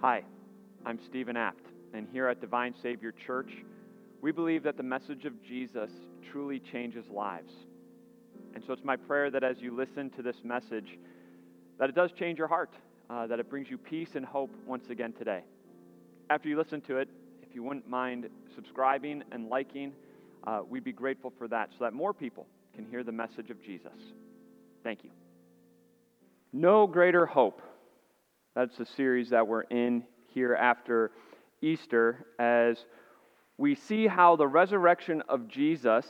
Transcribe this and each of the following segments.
Hi, I'm Stephen Apt, and here at Divine Savior Church, we believe that the message of Jesus truly changes lives. And so it's my prayer that as you listen to this message, that it does change your heart, uh, that it brings you peace and hope once again today. After you listen to it, if you wouldn't mind subscribing and liking, uh, we'd be grateful for that so that more people can hear the message of Jesus. Thank you. Know greater hope. That's the series that we're in here after Easter as we see how the resurrection of Jesus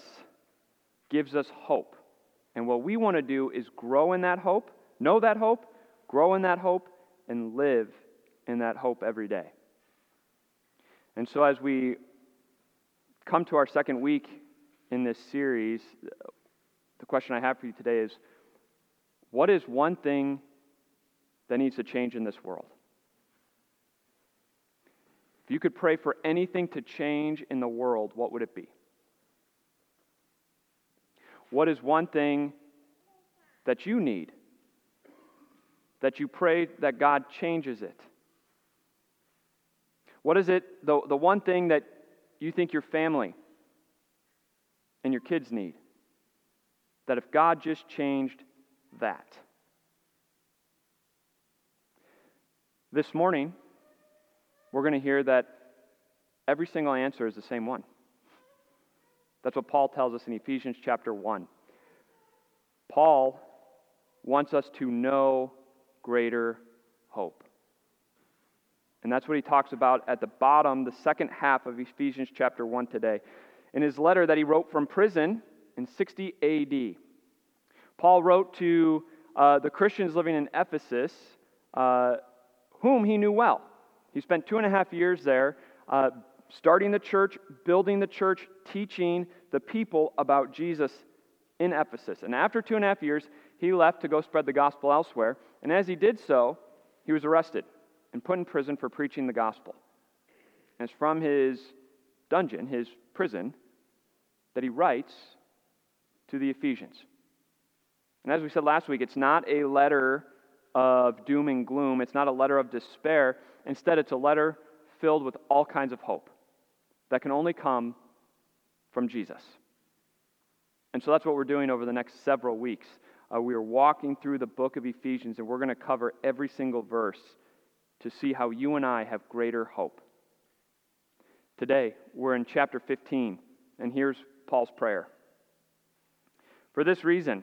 gives us hope. And what we want to do is grow in that hope, know that hope, grow in that hope, and live in that hope every day. And so, as we come to our second week in this series, the question I have for you today is what is one thing that needs to change in this world? If you could pray for anything to change in the world, what would it be? What is one thing that you need that you pray that God changes it? What is it, the, the one thing that you think your family and your kids need? That if God just changed that. This morning, we're going to hear that every single answer is the same one. That's what Paul tells us in Ephesians chapter 1. Paul wants us to know greater hope. And that's what he talks about at the bottom, the second half of Ephesians chapter 1 today. In his letter that he wrote from prison in 60 AD, Paul wrote to uh, the Christians living in Ephesus, uh, whom he knew well. He spent two and a half years there, uh, starting the church, building the church, teaching the people about Jesus in Ephesus. And after two and a half years, he left to go spread the gospel elsewhere. And as he did so, he was arrested and put in prison for preaching the gospel. And it's from his dungeon, his prison, that he writes to the Ephesians. And as we said last week, it's not a letter of doom and gloom, it's not a letter of despair. Instead, it's a letter filled with all kinds of hope that can only come from Jesus. And so that's what we're doing over the next several weeks. Uh, we are walking through the book of Ephesians, and we're going to cover every single verse to see how you and I have greater hope. Today, we're in chapter 15, and here's Paul's prayer. For this reason,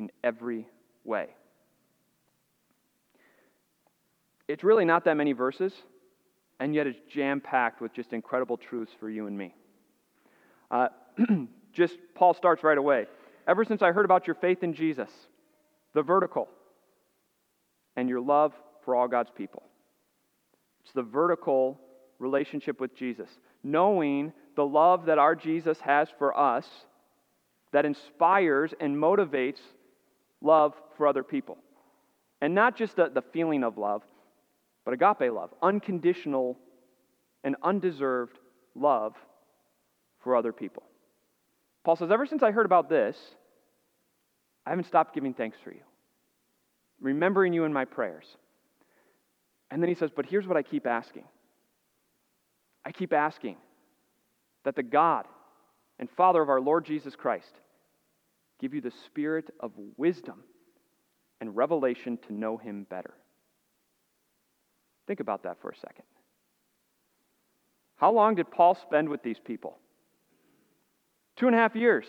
in every way. It's really not that many verses, and yet it's jam packed with just incredible truths for you and me. Uh, just Paul starts right away. Ever since I heard about your faith in Jesus, the vertical, and your love for all God's people. It's the vertical relationship with Jesus, knowing the love that our Jesus has for us that inspires and motivates love for other people. And not just the, the feeling of love, but agape love, unconditional and undeserved love for other people. Paul says, Ever since I heard about this, I haven't stopped giving thanks for you, remembering you in my prayers. And then he says, But here's what I keep asking I keep asking that the God and Father of our Lord Jesus Christ give you the spirit of wisdom and revelation to know him better. Think about that for a second. How long did Paul spend with these people? Two and a half years.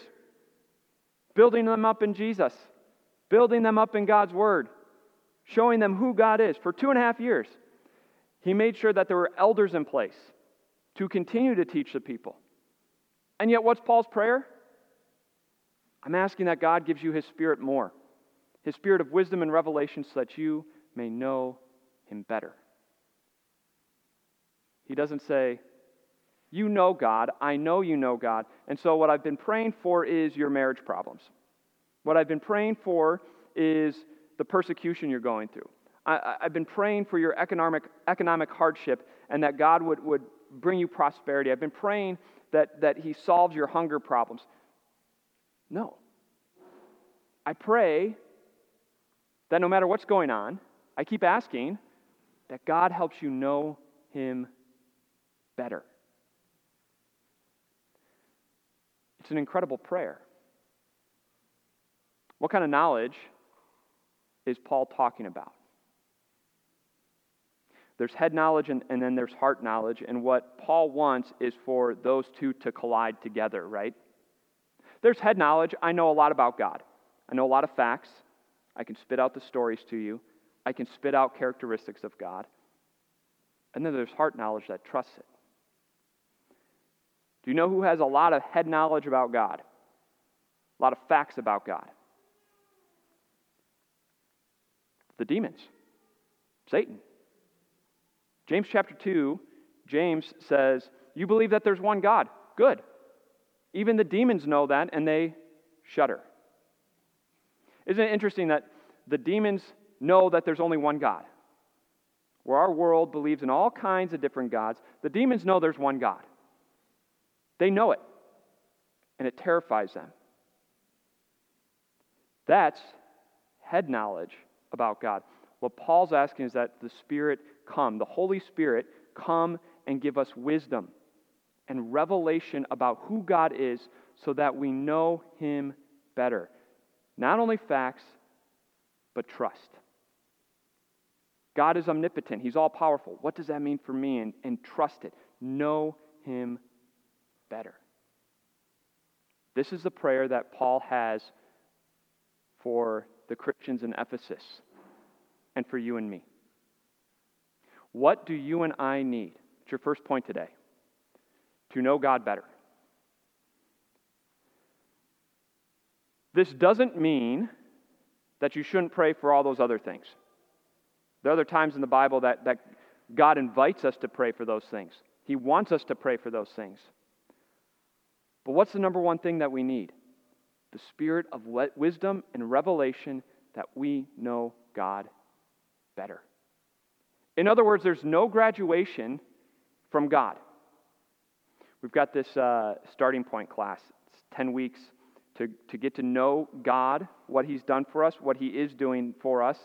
Building them up in Jesus, building them up in God's Word, showing them who God is for two and a half years. He made sure that there were elders in place to continue to teach the people. And yet, what's Paul's prayer? I'm asking that God gives you his spirit more, his spirit of wisdom and revelation, so that you may know him better. He doesn't say, You know God, I know you know God, and so what I've been praying for is your marriage problems. What I've been praying for is the persecution you're going through. I, have been praying for your economic, economic hardship and that God would, would bring you prosperity. I've been praying that, that He solves your hunger problems. No. I pray that no matter what's going on, I keep asking that God helps you know Him better. It's an incredible prayer. What kind of knowledge is Paul talking about? There's head knowledge and, and then there's heart knowledge, and what Paul wants is for those two to collide together, right? There's head knowledge. I know a lot about God. I know a lot of facts. I can spit out the stories to you. I can spit out characteristics of God. And then there's heart knowledge that trusts it. Do you know who has a lot of head knowledge about God? A lot of facts about God? The demons, Satan. James chapter 2, James says, You believe that there's one God. Good. Even the demons know that and they shudder. Isn't it interesting that the demons know that there's only one God? Where our world believes in all kinds of different gods, the demons know there's one God. They know it, and it terrifies them. That's head knowledge about God. What Paul's asking is that the Spirit come, the Holy Spirit come and give us wisdom and revelation about who God is so that we know Him better. Not only facts, but trust. God is omnipotent, He's all powerful. What does that mean for me? And, and trust it. Know Him better. This is the prayer that Paul has for the Christians in Ephesus and for you and me. What do you and I need? It's your first point today to know God better. This doesn't mean that you shouldn't pray for all those other things. There are other times in the Bible that, that God invites us to pray for those things. He wants us to pray for those things. But what's the number one thing that we need? The spirit of wisdom and revelation that we know God better. In other words, there's no graduation from God. We've got this uh, starting point class. It's 10 weeks to, to get to know God, what He's done for us, what He is doing for us,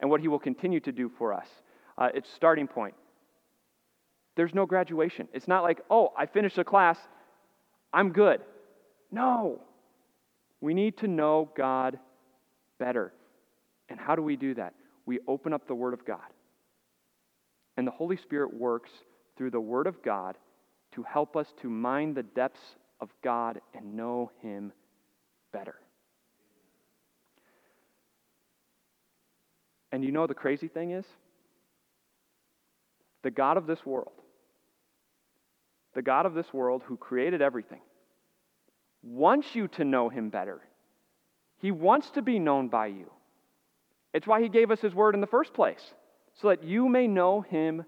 and what He will continue to do for us. Uh, it's starting point. There's no graduation. It's not like, oh, I finished the class, I'm good. No. We need to know God better. And how do we do that? We open up the Word of God. And the Holy Spirit works through the Word of God to help us to mine the depths of God and know Him better. And you know the crazy thing is? The God of this world, the God of this world who created everything, wants you to know Him better. He wants to be known by you. It's why He gave us His Word in the first place, so that you may know Him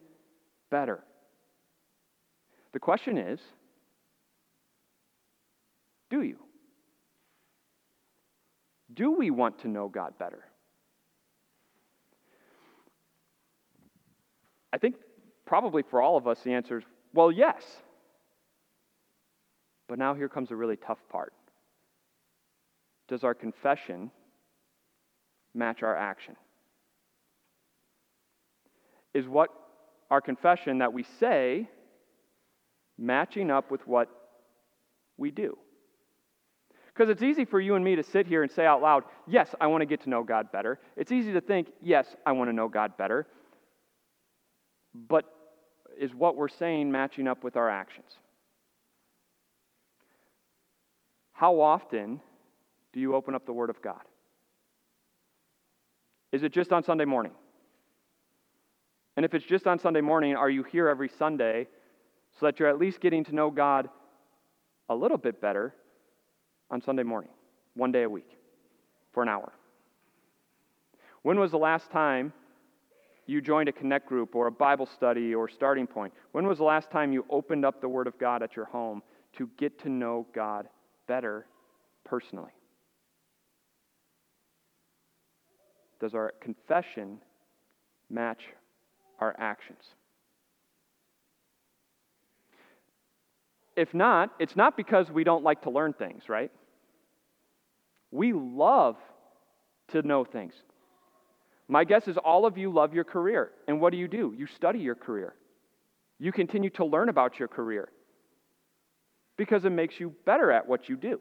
better. The question is do you? Do we want to know God better? I think probably for all of us, the answer is well, yes. But now here comes a really tough part. Does our confession match our action? Is what our confession that we say matching up with what we do. Because it's easy for you and me to sit here and say out loud, Yes, I want to get to know God better. It's easy to think, Yes, I want to know God better. But is what we're saying matching up with our actions? How often do you open up the Word of God? Is it just on Sunday morning? And if it's just on Sunday morning, are you here every Sunday so that you're at least getting to know God a little bit better on Sunday morning, one day a week, for an hour? When was the last time you joined a connect group or a Bible study or starting point? When was the last time you opened up the Word of God at your home to get to know God better personally? Does our confession match our actions? If not, it's not because we don't like to learn things, right? We love to know things. My guess is all of you love your career. And what do you do? You study your career. You continue to learn about your career because it makes you better at what you do.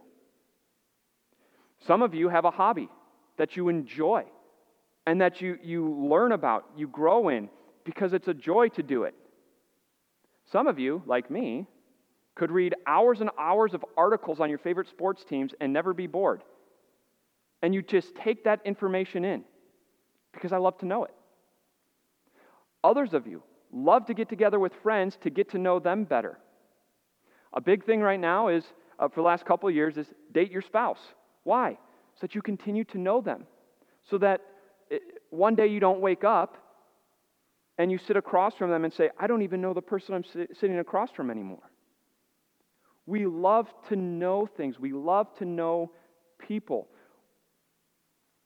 Some of you have a hobby that you enjoy and that you, you learn about, you grow in, because it's a joy to do it. Some of you, like me, could read hours and hours of articles on your favorite sports teams and never be bored. And you just take that information in because I love to know it. Others of you love to get together with friends to get to know them better. A big thing right now is, uh, for the last couple of years, is date your spouse. Why? So that you continue to know them. So that it, one day you don't wake up and you sit across from them and say, I don't even know the person I'm sitting across from anymore. We love to know things, we love to know people.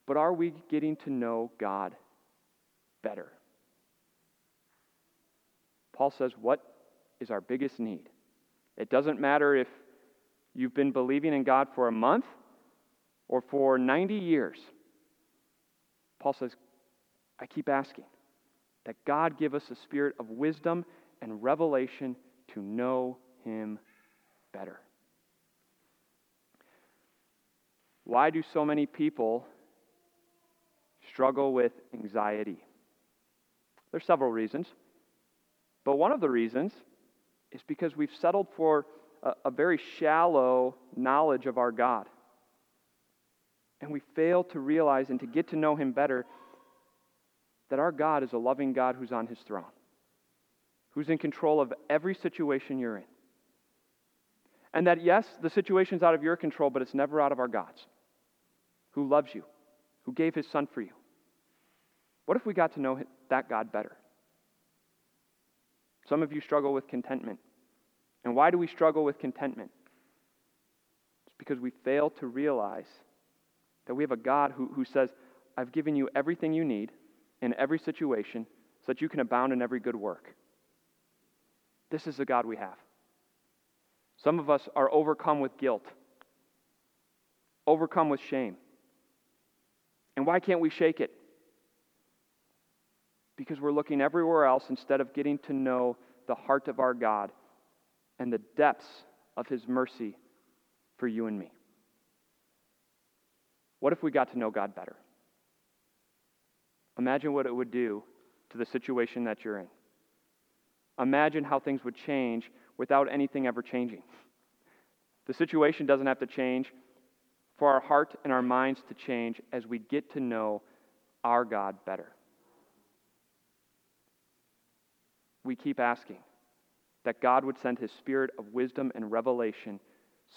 But are we getting to know God better? Paul says, What is our biggest need? It doesn't matter if you've been believing in God for a month or for 90 years. Paul says, I keep asking that God give us a spirit of wisdom and revelation to know Him better. Why do so many people struggle with anxiety? There's several reasons. But one of the reasons is because we've settled for a, a very shallow knowledge of our God. And we fail to realize and to get to know Him better that our God is a loving God who's on His throne, who's in control of every situation you're in. And that, yes, the situation's out of your control, but it's never out of our God's, who loves you, who gave His Son for you. What if we got to know that God better? Some of you struggle with contentment. And why do we struggle with contentment? It's because we fail to realize that we have a God who, who says, I've given you everything you need in every situation so that you can abound in every good work. This is the God we have. Some of us are overcome with guilt, overcome with shame. And why can't we shake it? Because we're looking everywhere else instead of getting to know the heart of our God and the depths of His mercy for you and me. What if we got to know God better? Imagine what it would do to the situation that you're in. Imagine how things would change without anything ever changing. The situation doesn't have to change for our heart and our minds to change as we get to know our God better. We keep asking that God would send his spirit of wisdom and revelation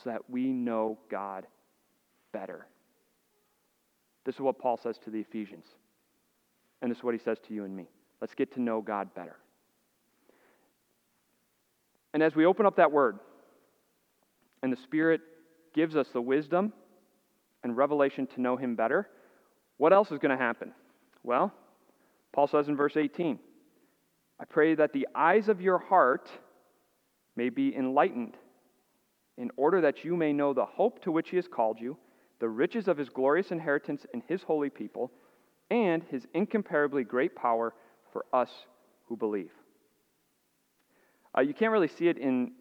so that we know God better. This is what Paul says to the Ephesians. And this is what he says to you and me. Let's get to know God better. And as we open up that word, and the Spirit gives us the wisdom and revelation to know Him better, what else is going to happen? Well, Paul says in verse 18, I pray that the eyes of your heart may be enlightened, in order that you may know the hope to which He has called you the riches of his glorious inheritance in his holy people, and his incomparably great power for us who believe. Uh, you can't really see it in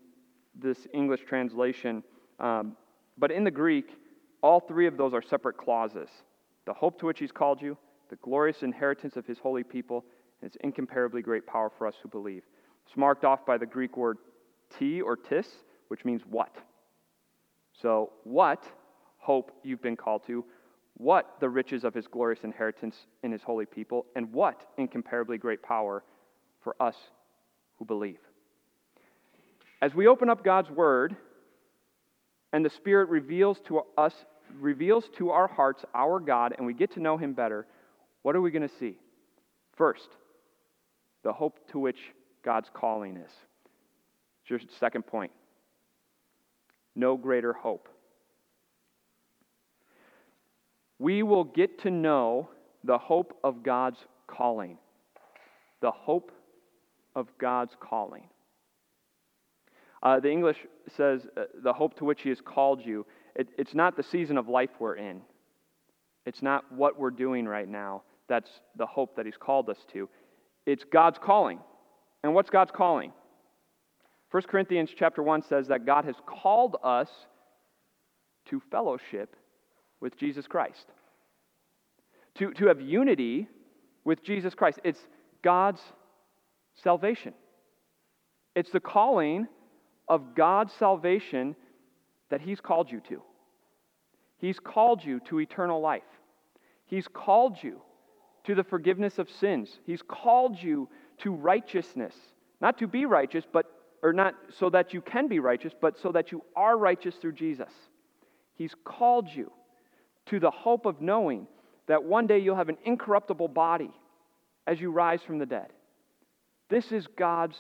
this English translation, um, but in the Greek, all three of those are separate clauses the hope to which he's called you, the glorious inheritance of his holy people, and his incomparably great power for us who believe. It's marked off by the Greek word t or tis, which means what. So, what hope you've been called to, what the riches of his glorious inheritance in his holy people, and what incomparably great power for us who believe. As we open up God's word and the Spirit reveals to us, reveals to our hearts our God, and we get to know him better, what are we going to see? First, the hope to which God's calling is. Your second point. No greater hope. We will get to know the hope of God's calling. The hope of God's calling. Uh, the English says uh, the hope to which He has called you. It, it's not the season of life we're in, it's not what we're doing right now. That's the hope that He's called us to. It's God's calling. And what's God's calling? 1 Corinthians chapter 1 says that God has called us to fellowship with Jesus Christ. To, to have unity with Jesus Christ. It's God's salvation. It's the calling of God's salvation that He's called you to. He's called you to eternal life. He's called you to the forgiveness of sins. He's called you to righteousness. Not to be righteous, but or not so that you can be righteous, but so that you are righteous through Jesus. He's called you to the hope of knowing that one day you'll have an incorruptible body as you rise from the dead. This is God's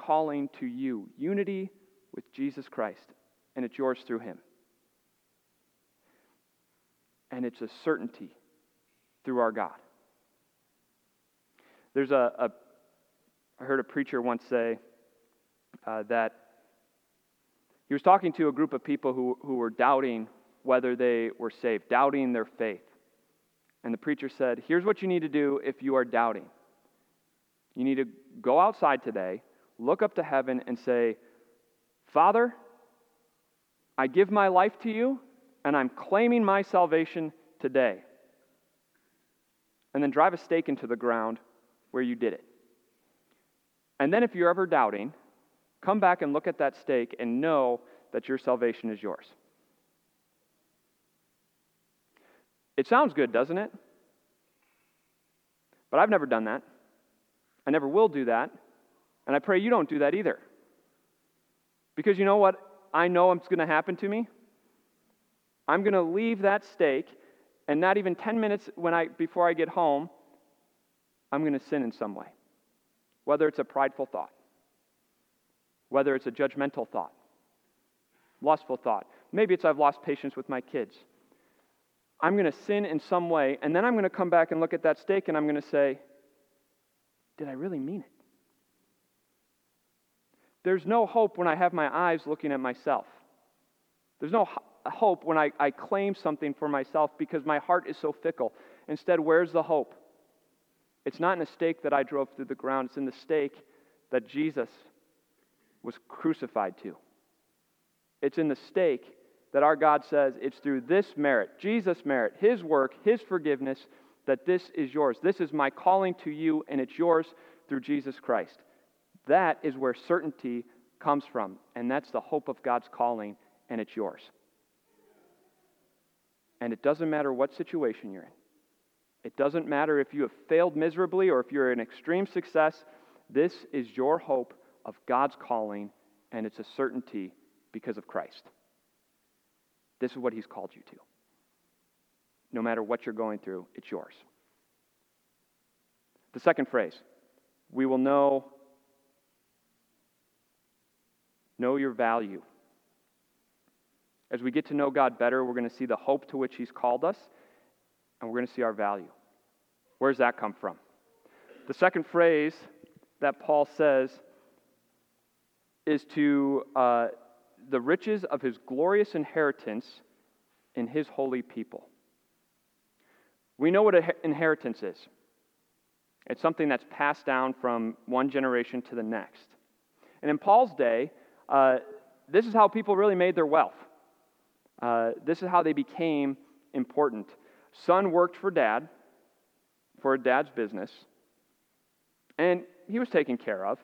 calling to you unity with Jesus Christ, and it's yours through Him. And it's a certainty through our God. There's a, a I heard a preacher once say, uh, that he was talking to a group of people who, who were doubting whether they were saved, doubting their faith. And the preacher said, Here's what you need to do if you are doubting. You need to go outside today, look up to heaven, and say, Father, I give my life to you, and I'm claiming my salvation today. And then drive a stake into the ground where you did it. And then, if you're ever doubting, Come back and look at that stake and know that your salvation is yours. It sounds good, doesn't it? But I've never done that. I never will do that. And I pray you don't do that either. Because you know what I know is going to happen to me? I'm going to leave that stake, and not even 10 minutes when I, before I get home, I'm going to sin in some way. Whether it's a prideful thought, whether it's a judgmental thought, lustful thought. Maybe it's I've lost patience with my kids. I'm going to sin in some way, and then I'm going to come back and look at that stake and I'm going to say, Did I really mean it? There's no hope when I have my eyes looking at myself. There's no hope when I, I claim something for myself because my heart is so fickle. Instead, where's the hope? It's not in a stake that I drove through the ground, it's in the stake that Jesus was crucified to. It's in the stake that our God says it's through this merit, Jesus' merit, His work, His forgiveness, that this is yours. This is my calling to you, and it's yours through Jesus Christ. That is where certainty comes from, and that's the hope of God's calling, and it's yours. And it doesn't matter what situation you're in. It doesn't matter if you have failed miserably or if you're an extreme success. This is your hope of God's calling, and it's a certainty because of Christ. This is what He's called you to. No matter what you're going through, it's yours. The second phrase we will know know your value. As we get to know God better, we're going to see the hope to which He's called us, and we're going to see our value. Where does that come from? The second phrase that Paul says is to uh, the riches of his glorious inheritance in his holy people. We know what an inheritance is it's something that's passed down from one generation to the next. And in Paul's day, uh, this is how people really made their wealth. Uh, this is how they became important. Son worked for dad, for dad's business, and he was taken care of.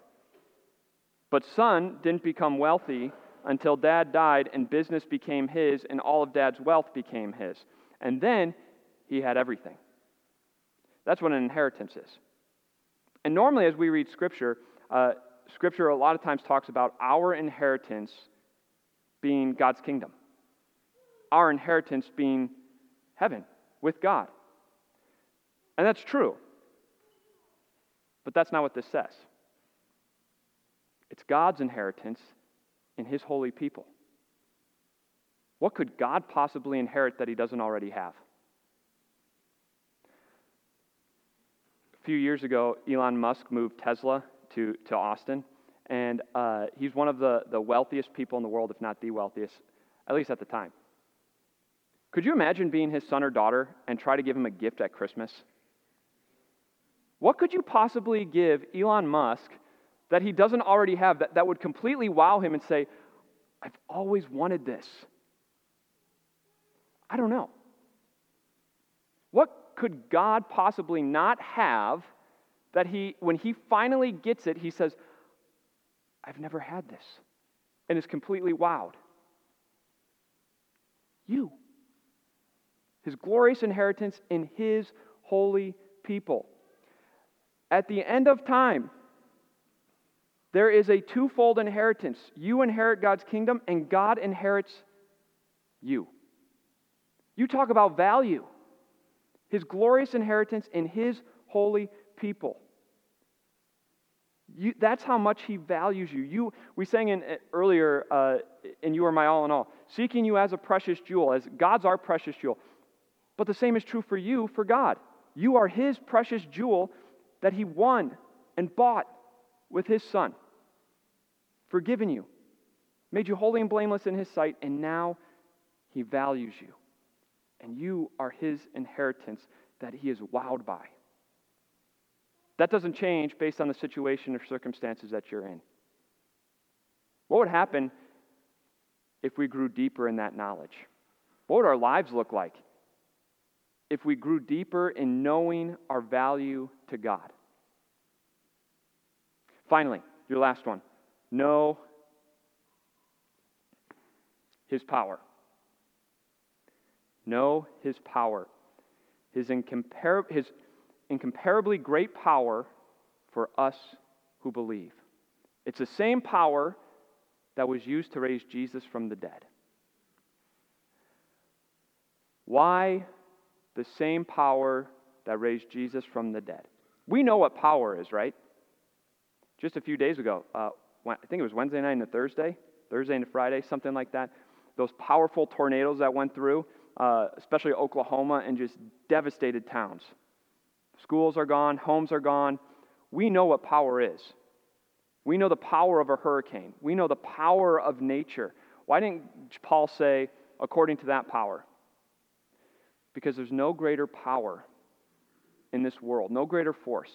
But son didn't become wealthy until dad died and business became his and all of dad's wealth became his. And then he had everything. That's what an inheritance is. And normally, as we read Scripture, uh, Scripture a lot of times talks about our inheritance being God's kingdom, our inheritance being heaven with God. And that's true. But that's not what this says. It's God's inheritance in His holy people. What could God possibly inherit that He doesn't already have? A few years ago, Elon Musk moved Tesla to, to Austin, and uh, he's one of the, the wealthiest people in the world, if not the wealthiest, at least at the time. Could you imagine being his son or daughter and try to give him a gift at Christmas? What could you possibly give Elon Musk that he doesn't already have that, that would completely wow him and say, I've always wanted this? I don't know. What could God possibly not have that he, when he finally gets it, he says, I've never had this, and is completely wowed? You. His glorious inheritance in his holy people. At the end of time, there is a twofold inheritance. You inherit God's kingdom, and God inherits you. You talk about value. His glorious inheritance in His holy people. You, that's how much He values you. You, we sang in uh, earlier, uh, and you are my all in all, seeking you as a precious jewel, as God's our precious jewel. But the same is true for you, for God. You are His precious jewel that He won and bought with His Son, forgiven you, made you holy and blameless in His sight, and now He values you. And you are His inheritance that He is wowed by. That doesn't change based on the situation or circumstances that you're in. What would happen if we grew deeper in that knowledge? What would our lives look like if we grew deeper in knowing our value to God. Finally, your last one know his power. Know his power. His, incompar- his incomparably great power for us who believe. It's the same power that was used to raise Jesus from the dead. Why the same power that raised Jesus from the dead. We know what power is, right? Just a few days ago, uh, I think it was Wednesday night into Thursday, Thursday into Friday, something like that. Those powerful tornadoes that went through, uh, especially Oklahoma, and just devastated towns. Schools are gone, homes are gone. We know what power is. We know the power of a hurricane. We know the power of nature. Why didn't Paul say, according to that power? Because there's no greater power in this world, no greater force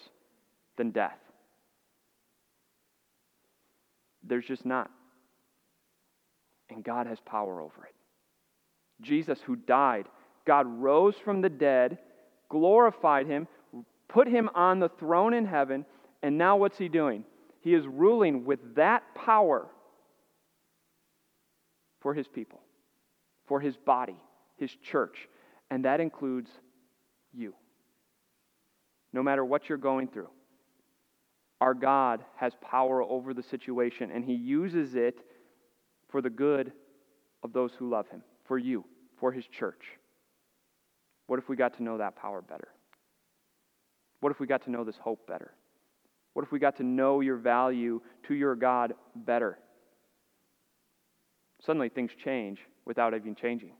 than death. There's just not. And God has power over it. Jesus, who died, God rose from the dead, glorified him, put him on the throne in heaven, and now what's he doing? He is ruling with that power for his people, for his body, his church and that includes you. No matter what you're going through, our God has power over the situation, and He uses it for the good of those who love Him, for you, for His church. What if we got to know that power better? What if we got to know this hope better? What if we got to know your value to your God better? Suddenly things change without even changing.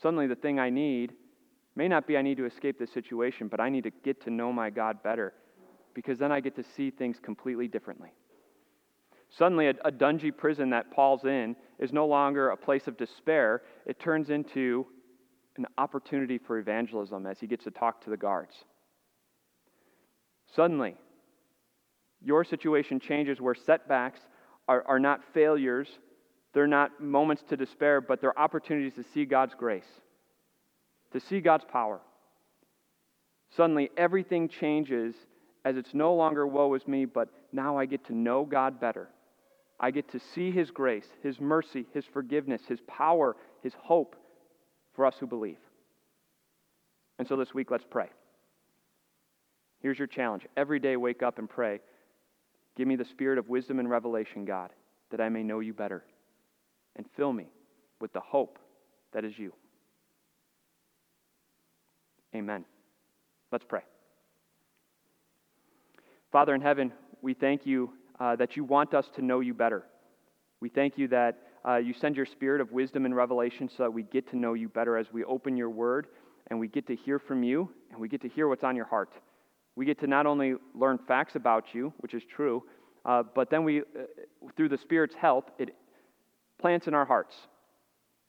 Suddenly, the thing I need may not be I need to escape this situation, but I need to get to know my God better because then I get to see things completely differently. Suddenly, a, a dungy prison that Paul's in is no longer a place of despair, it turns into an opportunity for evangelism as he gets to talk to the guards. Suddenly, your situation changes where setbacks are, are not failures, they're not moments to despair, but they're opportunities to see God's grace, to see God's power. Suddenly, everything changes as it's no longer woe is me, but now I get to know God better. I get to see His grace, His mercy, His forgiveness, His power, His hope for us who believe. And so this week, let's pray. Here's your challenge every day, wake up and pray. Give me the spirit of wisdom and revelation, God, that I may know you better. And fill me with the hope that is you. Amen. Let's pray. Father in heaven, we thank you uh, that you want us to know you better. We thank you that uh, you send your spirit of wisdom and revelation so that we get to know you better as we open your word and we get to hear from you and we get to hear what's on your heart. We get to not only learn facts about you, which is true, uh, but then we, uh, through the Spirit's help, it plants in our hearts.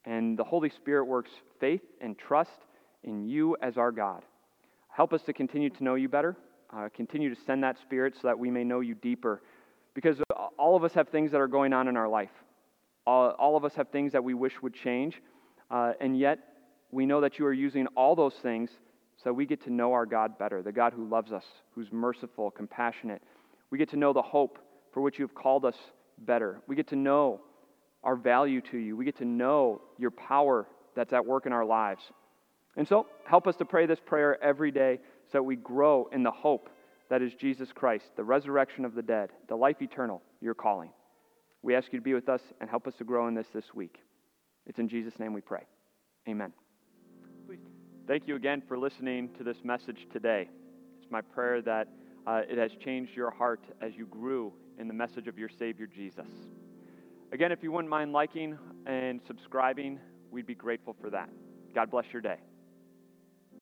And the Holy Spirit works faith and trust in you as our God. Help us to continue to know you better. Uh, continue to send that Spirit so that we may know you deeper. Because all of us have things that are going on in our life. All, all of us have things that we wish would change. Uh, and yet, we know that you are using all those things so we get to know our God better, the God who loves us, who's merciful, compassionate. We get to know the hope for which you have called us better. We get to know our value to you. We get to know your power that's at work in our lives. And so, help us to pray this prayer every day so that we grow in the hope that is Jesus Christ, the resurrection of the dead, the life eternal, your calling. We ask you to be with us and help us to grow in this this week. It's in Jesus' name we pray. Amen. Please. Thank you again for listening to this message today. It's my prayer that uh, it has changed your heart as you grew in the message of your Savior Jesus. Again, if you wouldn't mind liking and subscribing, we'd be grateful for that. God bless your day.